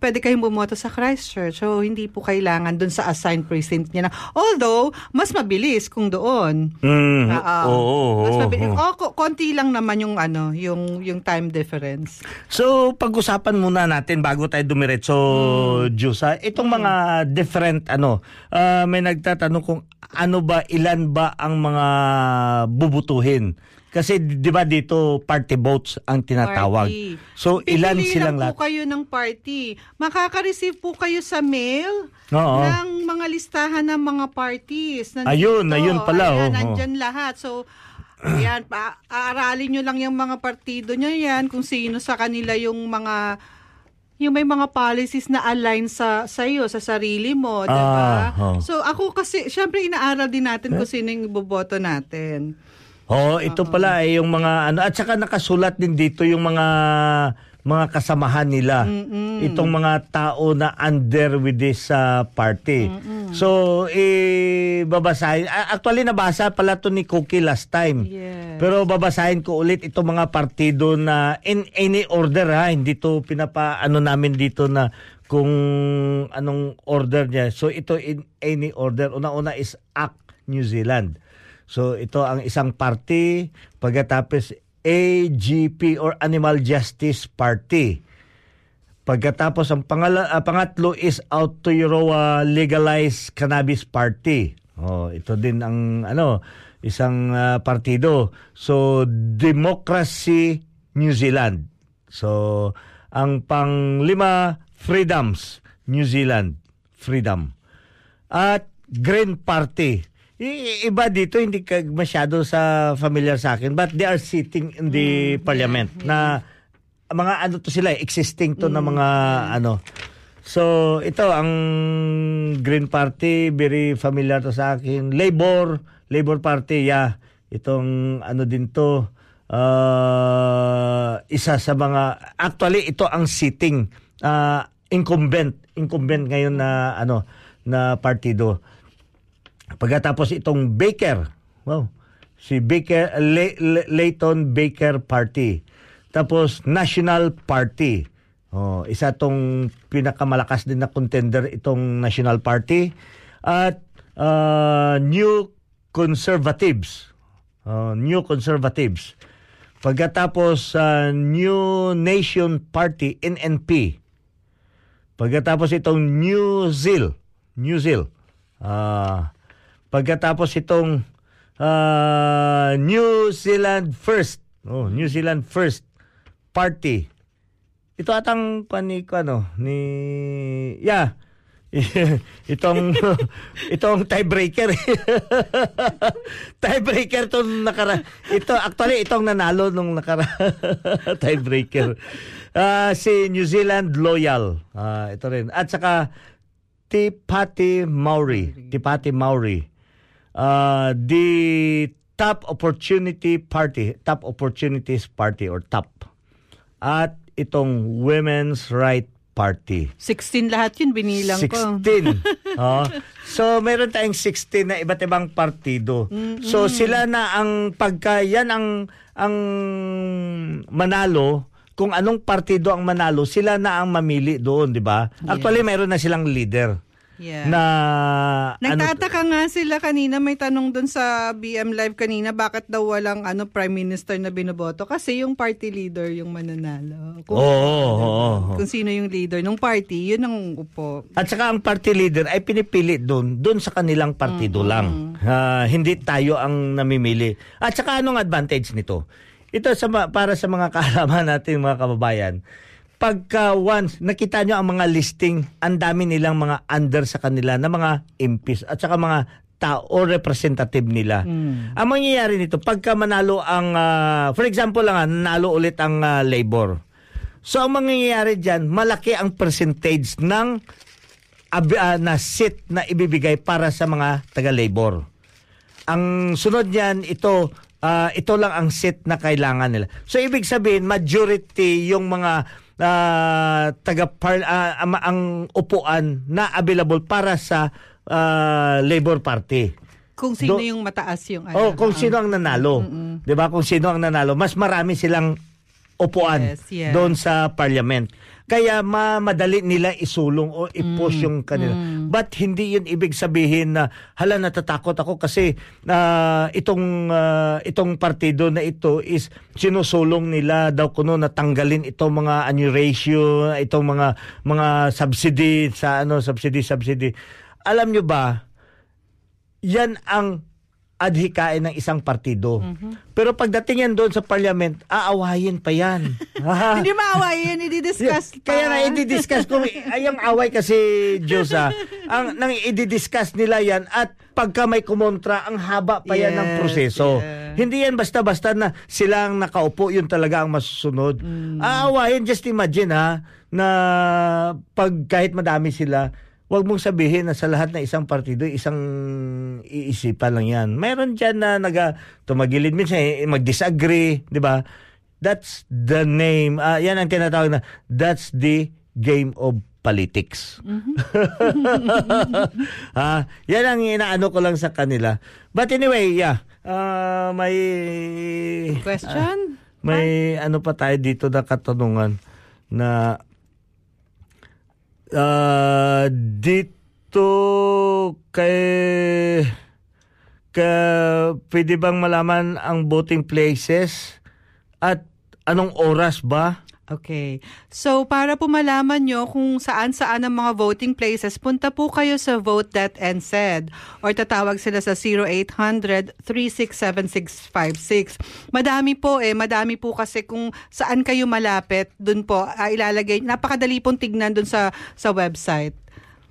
S4: pwede kayong bumoto sa Christchurch. So, hindi po kailangan doon sa assigned precinct niya na. Although, mas mabilis kung doon.
S3: Mm,
S4: ah.
S3: oo,
S4: mas
S3: oo,
S4: mabilis.
S3: oo.
S4: Oh, ko- konti lang naman yung ano, yung yung time difference.
S3: So, pag-usapan muna natin bago tayo dumiretso,
S4: Hmm.
S3: Jusa, itong mga different ano, ah, may nagtatanong kung ano ba ilan ba ang mga bubutuhin. Kasi 'di ba dito party votes ang tinatawag.
S4: Party.
S3: So ilan
S4: Pipili
S3: silang
S4: lang
S3: lahat?
S4: po kayo ng party. Makaka-receive po kayo sa mail
S3: Oo.
S4: ng mga listahan ng mga parties. Nandito.
S3: Ayun, ayun pala,
S4: Ayan,
S3: oh.
S4: nandyan lahat. So, ayan, pa, aaralin nyo lang yung mga partido nyo yan, kung sino sa kanila yung mga yung may mga policies na align sa sa iyo, sa sarili mo, 'di ba?
S3: Ah, oh.
S4: So ako kasi syempre inaaral din natin kung sino yung boboto natin.
S3: Oh, ito pala eh, yung mga ano at saka nakasulat din dito yung mga mga kasamahan nila. Itong mga tao na under with this uh, party. So, eh, babasahin. Actually, nabasa pala to ni Cookie last time.
S4: Yes.
S3: Pero babasahin ko ulit itong mga partido na in any order ha. Hindi to pinapaano namin dito na kung anong order niya. So, ito in any order. Una-una is ACT New Zealand. So, ito ang isang party. Pagkatapos, AGP or Animal Justice Party. Pagkatapos ang pangala, ah, pangatlo is Aotearoa Legalized Cannabis Party. Oh, ito din ang ano, isang ah, partido. So Democracy New Zealand. So ang panglima Freedoms New Zealand. Freedom. at Green Party. Iba dito hindi ka masyado sa familiar sa akin but they are sitting in the parliament na mga ano to sila eh, existing to na mga ano. So ito ang Green Party very familiar to sa akin. Labor Labor Party yeah. Itong ano din to uh, isa sa mga actually ito ang sitting uh, incumbent incumbent ngayon na ano na partido Pagkatapos itong Baker. Wow. Si Baker Le, Le, Layton Baker Party. Tapos National Party. Oh, isa tong pinakamalakas din na contender itong National Party at uh, New Conservatives. Uh, New Conservatives. Pagkatapos uh, New Nation Party NNP. Pagkatapos itong New Zeal. New Zeal. Uh, Pagkatapos itong uh, New Zealand First. Oh, New Zealand First Party. Ito atang ko ano ni yeah. itong itong tiebreaker. tiebreaker to nakara. Ito actually itong nanalo nung nakara tiebreaker. Uh, si New Zealand Loyal. Uh, ito rin. At saka Tipati Maori. Tipati Maori uh, the Top Opportunity Party, Top Opportunities Party or TOP. At itong Women's Right Party.
S4: 16 lahat yun, binilang
S3: 16.
S4: ko.
S3: 16. oh. So, meron tayong 16 na iba't ibang partido. Mm-hmm. So, sila na ang pagka, yan ang, ang manalo, kung anong partido ang manalo, sila na ang mamili doon, di ba? Yes. Actually, meron na silang leader.
S4: Yeah.
S3: Na
S4: Nagtataka ano, nga sila kanina may tanong doon sa BM Live kanina bakit daw walang ano prime minister na binoboto kasi yung party leader yung mananalo.
S3: Kung, oh, oh, oh, oh.
S4: kung sino yung leader ng party, yun ang upo.
S3: At saka ang party leader ay pinipili doon, doon sa kanilang partido mm-hmm. lang. Uh, hindi tayo ang namimili. At saka anong advantage nito? Ito sa para sa mga kaalaman natin mga kababayan pagka once nakita nyo ang mga listing, ang dami nilang mga under sa kanila na mga MPs at saka mga tao representative nila. Mm. Ang mangyayari nito, pagka manalo ang, uh, for example lang, uh, nanalo ulit ang uh, labor. So ang mangyayari dyan, malaki ang percentage ng uh, na seat na ibibigay para sa mga taga-labor. Ang sunod niyan, ito, uh, ito lang ang seat na kailangan nila. So ibig sabihin, majority yung mga uh, taga par, uh, ang upuan na available para sa uh, Labor Party.
S4: Kung sino Do, yung mataas yung
S3: ano. Oh, kung sino ang nanalo. 'Di ba? Kung sino ang nanalo, mas marami silang upuan yes, yes. doon sa parliament. Kaya ma madali nila isulong o i-push mm, yung kanila. Mm. But hindi yun ibig sabihin na hala natatakot ako kasi uh, itong uh, itong partido na ito is sinusulong nila daw kuno natanggalin itong mga ano ratio, itong mga mga subsidy sa ano subsidy subsidy. Alam nyo ba, yan ang adhikain ng isang partido. Mm-hmm. Pero pagdating yan doon sa parliament, aawayin pa yan.
S4: Hindi maawayin, i-discuss
S3: pa. Kaya na i-discuss kung ay ang away kasi Diyosa, ang nang i-discuss nila yan at pagka may kumontra, ang haba pa yan yes, ng proseso. Yeah. Hindi yan basta-basta na silang nakaupo, yun talaga ang masusunod. Mm. Aawayin, just imagine ha, na pag kahit madami sila, Huwag mong sabihin na sa lahat ng isang partido, isang iisipan lang yan. Meron dyan na naga, tumagilid minsan, eh, mag-disagree, di ba? That's the name, uh, yan ang tinatawag na, that's the game of politics. Mm-hmm. ah, yan ang inaano ko lang sa kanila. But anyway, yeah. Uh, may
S4: question?
S3: Uh, may ano pa tayo dito na katanungan na uh, dito kay ka, pwede bang malaman ang voting places at anong oras ba?
S4: Okay. So, para po malaman nyo kung saan-saan ang mga voting places, punta po kayo sa vote.nz or tatawag sila sa 0800-367-656. Madami po eh, madami po kasi kung saan kayo malapit, dun po uh, ilalagay. Napakadali pong tignan dun sa, sa website.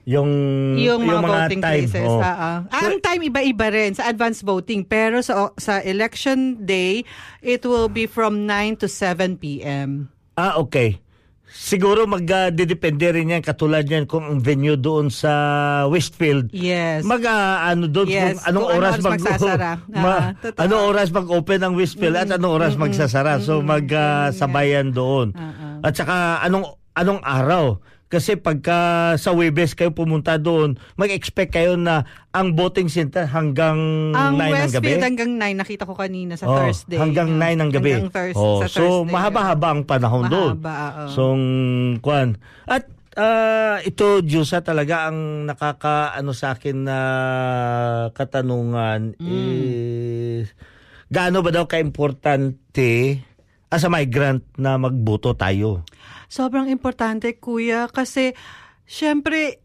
S3: yung
S4: yung mga, voting
S3: time,
S4: places.
S3: oh.
S4: ah, ah. ang time iba-iba rin sa advance voting. Pero sa, sa election day, it will be from 9 to 7 p.m.
S3: Ah, okay. Siguro magdedepende rin yan katulad yan kung ang venue doon sa Westfield.
S4: Yes.
S3: Mag ah, ano doon
S4: Yes,
S3: kung anong
S4: kung ano
S3: oras, mag
S4: magsasara.
S3: ma,
S4: Ah, totoo.
S3: anong oras mag-open ang Westfield at anong oras magsasara. So magsabayan doon.
S4: Ah,
S3: At saka anong anong araw. Kasi pagka sa Webes kayo pumunta doon, mag-expect kayo na ang voting center hanggang
S4: Ang
S3: 9 ng gabi.
S4: Westfield hanggang 9, nakita ko kanina sa
S3: Oh,
S4: Thursday.
S3: Hanggang 9 ng gabi.
S4: Hanggang Thurs-
S3: oh,
S4: sa
S3: so
S4: Thursday.
S3: mahaba-haba ang panahon doon.
S4: Mahaba, oo.
S3: So kwan. At ah, ito Diyosa talaga ang nakaka ano sa akin na katanungan
S4: Mm.
S3: is gaano ba daw kaimportante as a migrant na magboto tayo?
S4: Sobrang importante, kuya, kasi syempre,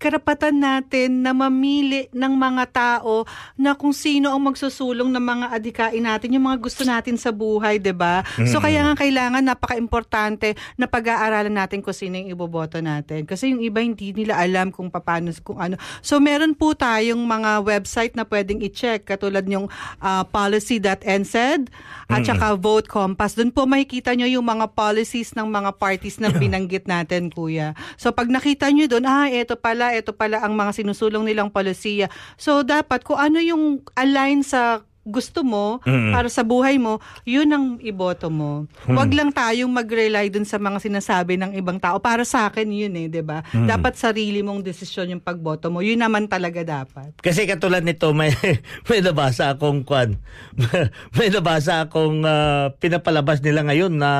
S4: karapatan natin na mamili ng mga tao na kung sino ang magsusulong ng mga adikain natin, yung mga gusto natin sa buhay, 'di ba? So kaya nga kailangan napaka-importante na pag-aaralan natin kung sino yung iboboto natin. Kasi yung iba hindi nila alam kung paano kung ano. So meron po tayong mga website na pwedeng i-check katulad yung ah, policy.nsed at saka Vote Compass. Doon po makikita nyo yung mga policies ng mga parties na binanggit natin, kuya. So pag nakita nyo doon, ah, ito pala, ito pala ang mga sinusulong nilang polisiya. So dapat kung ano yung align sa gusto mo para sa buhay mo, yun ang iboto mo. Huwag lang tayong mag-rely dun sa mga sinasabi ng ibang tao. Para sa akin yun eh, 'di ba? Dapat sarili mong desisyon yung pagboto mo. Yun naman talaga dapat.
S3: Kasi katulad nito, may, may nabasa akong kwan. may nabasa akong ah, pinapalabas nila ngayon na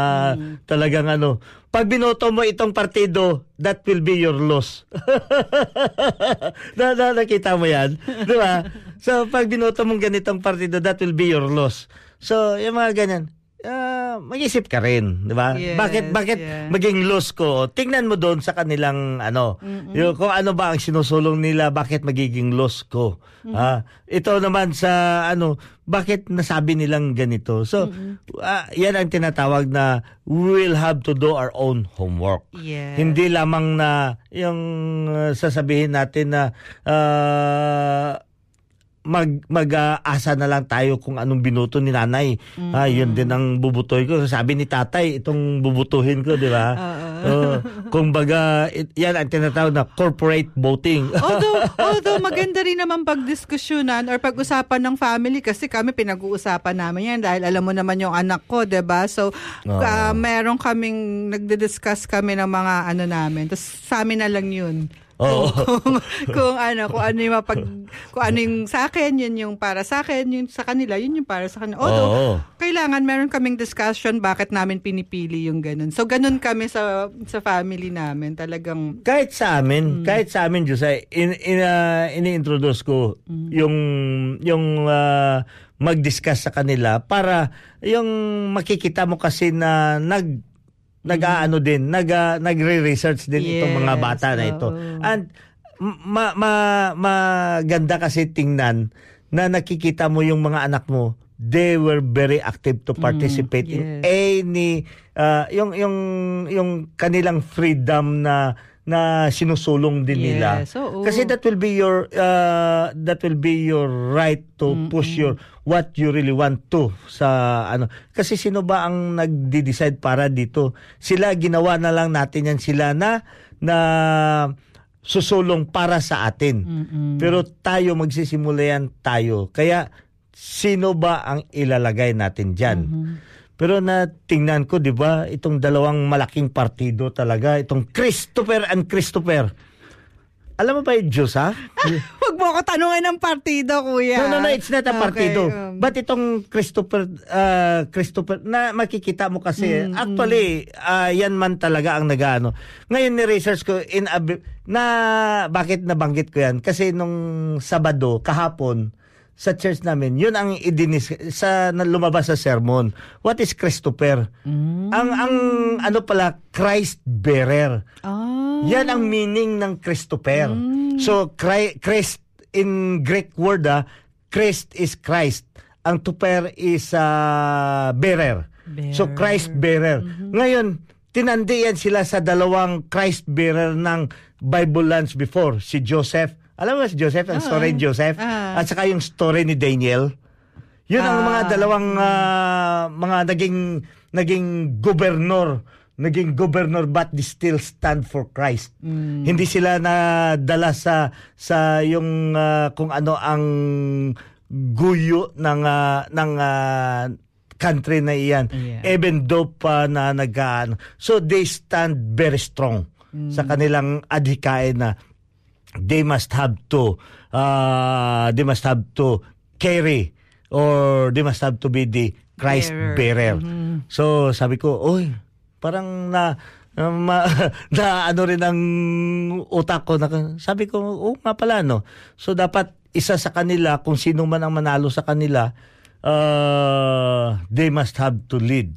S3: talagang ano, pag binoto mo itong partido, that will be your loss. na, na, nakita mo yan? Di ba? So, pag binoto mong ganitong partido, that will be your loss. So, yung mga ganyan, ah, mag-isip ka rin, di ba?
S4: Yes,
S3: bakit bakit
S4: yeah.
S3: maging loss ko? Tingnan mo doon sa kanilang ano, yung, kung ano ba ang sinusulong nila, bakit magiging loss ko? Ah, ito naman sa ano, bakit nasabi nilang ganito? So, ah, yan ang tinatawag na we will have to do our own homework.
S4: Yes.
S3: Hindi lamang na yung uh, sasabihin natin na ah, mag mag-aasa na lang tayo kung anong binuto ni nanay. Ah, yun din ang bubutoy ko. Sabi ni tatay, itong bubutuhin ko, di ba? Oo. kung baga, it- yan ang tinatawag na corporate voting.
S4: although, although maganda rin naman pagdiskusyonan or pag-usapan ng family kasi kami pinag-uusapan namin yan dahil alam mo naman yung anak ko, 'di ba? So,
S3: Oo.
S4: ah, meron kaming nagdi-discuss kami ng mga ano namin. Tapos sa amin na lang 'yun.
S3: Oo.
S4: kung, kung ano, kung ano yung mapag, kung ano yung sa akin, yun yung para sa akin, yun sa kanila, yun yung para sa kanila. Although,
S3: Oo.
S4: kailangan meron kaming discussion bakit namin pinipili yung ganun. So, ganun kami sa sa family namin. Talagang,
S3: kahit sa amin, kahit sa amin, ay, in, in, ah, ini-introduce ko yung, yung ah, mag-discuss sa kanila para yung makikita mo kasi na nag nag-aano din, nag ah, nagre-research din itong mga
S4: Yes,
S3: bata na ito.
S4: oo.
S3: And ma, ma, maganda kasi tingnan na nakikita mo yung mga anak mo they were very active to participate in
S4: yes.
S3: any ah, yung yung yung kanilang freedom na na sinusulong din nila.
S4: Yes, oo.
S3: Kasi that will be your uh, that will be your right to push your what you really want to sa ano. Kasi sino ba ang nagde-decide para dito? Sila ginawa na lang natin yan sila na na susulong para sa atin. Pero tayo magsisimula yan tayo. Kaya sino ba ang ilalagay natin diyan? Pero na tingnan ko, 'di ba, itong dalawang malaking partido talaga, itong Christopher and Christopher. Alam mo ba yung Diyos, ha?
S4: Huwag mo ako tanungin ng partido, kuya.
S3: No, no, no, it's not a
S4: Okay,
S3: partido.
S4: um,
S3: But itong Christopher, uh, Christopher, na makikita mo kasi,
S4: Mm,
S3: actually, ah, yan man talaga ang nagaano. Ngayon ni-research ko, in a, na, bakit nabanggit ko yan? Kasi nung Sabado, kahapon, sa church namin, yun ang idinis sa na lumabas sa sermon. What is Christopher?
S4: Mm.
S3: Ang ang ano pala Christ bearer.
S4: ah,
S3: Yan ang meaning ng Christopher. So, Chri- Christ in Greek word, ah, Christ is Christ. Ang tuper is ah, bearer. So, Christ bearer. Ngayon, tinandiyan sila sa dalawang Christ bearer ng Bible lands before, si Joseph. Alam mo si Joseph? Ang story ni Joseph?
S4: Ah.
S3: At saka yung story ni Daniel. Yun ang
S4: Ah.
S3: mga dalawang ah, mga naging naging gobernador naging governor but they still stand for Christ. Hindi sila nadala sa sa yung ah, kung ano ang guyo ng ah, ng ah, country na iyan.
S4: Yeah.
S3: Even though pa na nag So they stand very strong sa kanilang adhikain na they must have to uh, they must have to carry or they must have to be the Christ bearer.
S4: Bearer.
S3: So sabi ko, oy, parang na na, ma- na ano rin ang utak ko na sabi ko, oh nga pala no. So dapat isa sa kanila kung sino man ang manalo sa kanila, uh, they must have to lead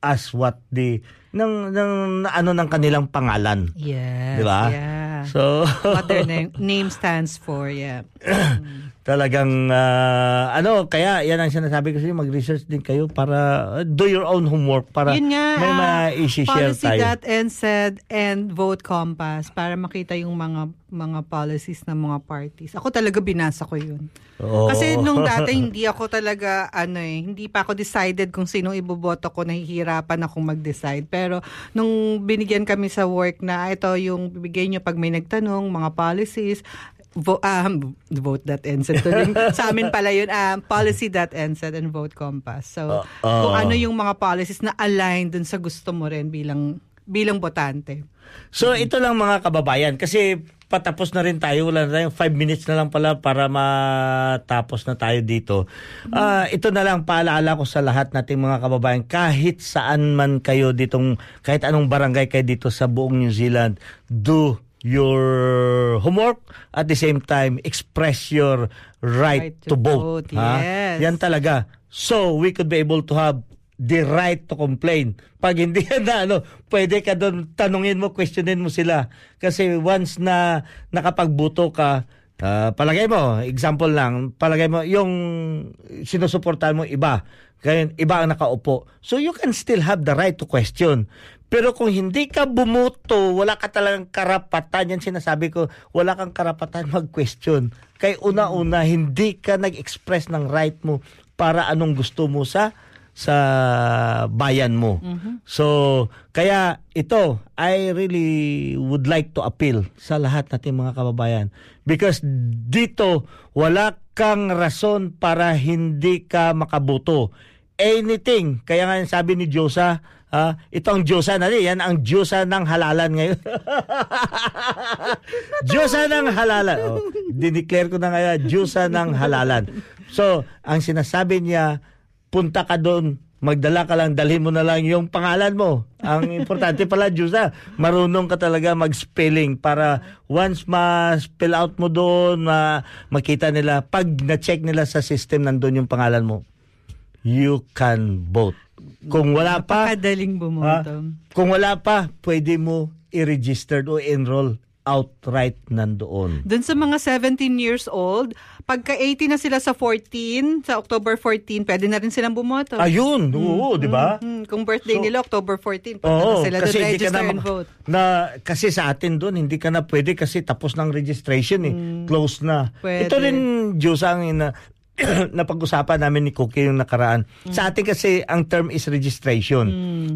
S3: as what the ng, ng ano ng kanilang pangalan.
S4: Yes.
S3: Di ba?
S4: Yeah.
S3: So
S4: What their name, name stands for, yeah.
S3: talagang ah, ano kaya yan ang sinasabi ko sa inyo mag-research din kayo para uh, do your own homework para
S4: Yun nga,
S3: may
S4: ah,
S3: ma-share tayo.
S4: Policy.NSED and Vote Compass para makita yung mga mga policies ng mga parties. Ako talaga binasa ko yun.
S3: Oo.
S4: Kasi nung dati hindi ako talaga ano eh, hindi pa ako decided kung sino iboboto ko, nahihirapan akong mag-decide. Pero nung binigyan kami sa work na "Ah, ito yung bibigay nyo pag may nagtanong, mga policies, vo- um, vote.nsed. tuloy. sa amin pala yun, um, policy.nsed and vote compass. So,
S3: Uh, uh.
S4: kung ano yung mga policies na align dun sa gusto mo rin bilang bilang botante.
S3: So ito lang mga kababayan kasi patapos na rin tayo wala na tayong 5 minutes na lang pala para matapos na tayo dito. Ah, ito na lang paalala ko sa lahat nating mga kababayan kahit saan man kayo ditong kahit anong barangay kayo dito sa buong New Zealand do your homework at the same time express your right,
S4: Right
S3: to,
S4: to
S3: vote.
S4: vote,
S3: ha?
S4: yes.
S3: Yan talaga. So we could be able to have the right to complain. Pag hindi na ano, pwede ka doon tanungin mo, questionin mo sila. Kasi once na nakapagbuto ka, ah, palagay mo, example lang, palagay mo yung sinusuportahan mo iba, kaya iba ang nakaupo. So you can still have the right to question. Pero kung hindi ka bumuto, wala ka talagang karapatan, yan sinasabi ko, wala kang karapatan mag-question. Kaya una-una, hindi ka nag-express ng right mo para anong gusto mo sa sa bayan mo. So, kaya ito, I really would like to appeal sa lahat nating mga kababayan. Because dito, wala kang rason para hindi ka makabuto. Anything. Kaya nga sabi ni Diyosa, ah, ito ang Diyosa na rin. Yan ang Diyosa ng halalan ngayon. Diyosa ng halalan. Oh, dineclare ko na ngayon, Diyosa ng halalan. So, ang sinasabi niya, punta ka doon, magdala ka lang, dalhin mo na lang yung pangalan mo. Ang importante pala, Diyosa, marunong ka talaga mag-spelling para once ma-spell out mo doon, ma- makita nila, pag na-check nila sa system, nandun yung pangalan mo, you can vote. Kung wala pa,
S4: Napakadaling bumoto.
S3: kung wala pa, pwede mo i-register o enroll outright nandoon.
S4: Doon sa mga 17 years old, pagka 18 na sila sa 14, sa October 14, pwede na rin silang bumoto.
S3: Ayun, oo, di ba?
S4: Hmm, kung birthday
S3: So-
S4: nila October 14, punta
S3: Oo,
S4: na sila
S3: kasi
S4: doon
S3: hindi ka
S4: register
S3: na,
S4: and vote.
S3: na kasi sa atin doon hindi ka na pwede kasi tapos ng registration eh. Close na.
S4: Pwede.
S3: Ito rin Diyos ang ina napag-usapan namin ni Cookie yung nakaraan.
S4: Hmm.
S3: Sa atin kasi ang term is registration.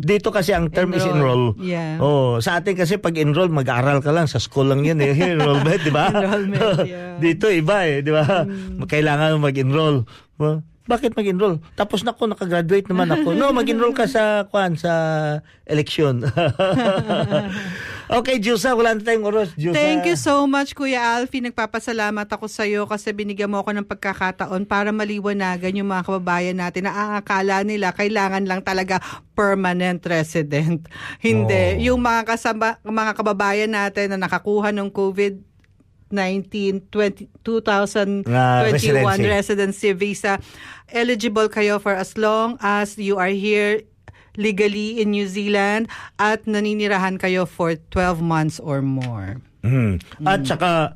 S3: Dito kasi ang term is enroll.
S4: Enroll. Yeah.
S3: Oh, sa atin kasi pag enroll mag-aaral ka lang sa school lang 'yan eh. Enrollment, di ba?
S4: Enrollment, yeah.
S3: Dito iba eh, di ba? Kailangan mag-enroll. Oh, bakit mag-enroll? Tapos na ako, nakagraduate naman ako. No, mag-enroll ka sa, kwan, sa eleksyon. okay, Jusa, wala na tayong oras. Jusa.
S4: Thank you so much, Kuya Alfie. Nagpapasalamat ako sa iyo kasi binigyan mo ako ng pagkakataon para maliwanagan yung mga kababayan natin na ang akala nila kailangan lang talaga permanent resident. Hindi. Yung mga, kasama, mga kababayan natin na nakakuha ng COVID 19 20, 2021
S3: Ah, residency.
S4: residency visa eligible kayo for as long as you are here legally in New Zealand at naninirahan kayo for 12 months or more.
S3: Mhm. At saka,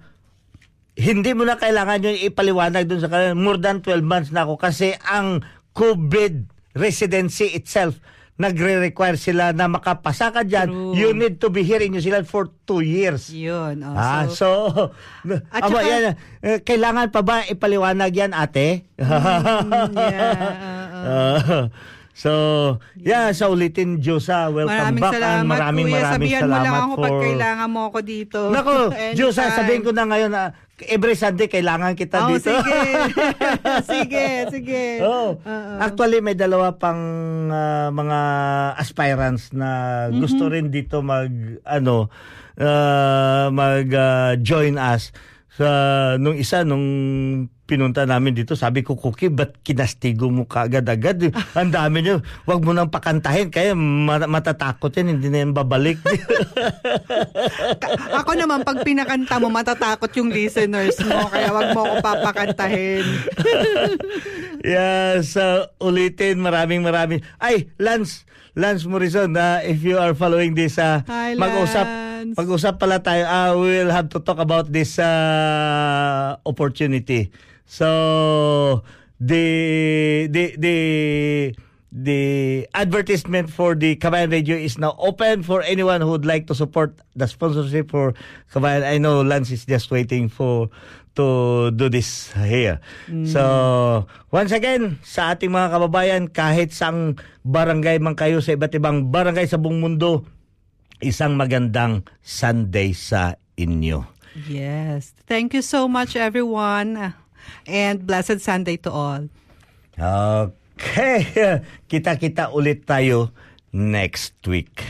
S3: hindi mo na kailangan yung ipaliwanag dun sa kanila. More than 12 months na ako kasi ang COVID residency itself nagre-require sila na makapasa ka dyan,
S4: True.
S3: you need to be here in New Zealand for two years.
S4: Yun. Oh,
S3: ah,
S4: so,
S3: so,
S4: At
S3: aba,
S4: saka-
S3: yan, eh, kailangan pa ba ipaliwanag yan, ate?
S4: Mm, yeah,
S3: Ah, so, yeah, sa ulitin, Diyosa, welcome
S4: maraming
S3: back.
S4: salamat,
S3: and maraming
S4: kuya.
S3: maraming
S4: Sabihan
S3: salamat
S4: mo lang ako
S3: for...
S4: pag kailangan mo ako dito.
S3: Nako. Diyosa, sabihin ko na ngayon na every Sunday kailangan kita
S4: Oh,
S3: dito.
S4: sige. sige, sige.
S3: Oh,
S4: Oo.
S3: actually may dalawa pang ah, mga aspirants na
S4: Mm-hmm.
S3: gusto rin dito mag ano ah, mag ah, join us sa nung isa nung pinunta namin dito, sabi ko, Cookie, ba't kinastigo mo kaagad-agad? Ang dami niyo. Huwag mo nang pakantahin. Kaya ma- matatakot yan. Hindi na yan babalik.
S4: Ako naman, pag pinakanta mo, matatakot yung listeners mo. Kaya wag mo ako papakantahin.
S3: yeah, so ulitin, maraming maraming. Ay, Lance, Lance Morrison, na if you are following this, uh,
S4: Hi,
S3: mag-usap,
S4: Lance.
S3: mag-usap pala tayo. Uh, we will have to talk about this uh, opportunity. So, the, the, the, the advertisement for the Kabayan Radio is now open for anyone who would like to support the sponsorship for Kabayan. I know Lance is just waiting for to do this here. So, once again, sa ating mga kababayan, kahit saang barangay man kayo sa iba't ibang barangay sa buong mundo, isang magandang Sunday sa inyo.
S4: Yes. Thank you so much, everyone. And blessed Sunday to all.
S3: Okay. Kita-kita ulit tayo next week.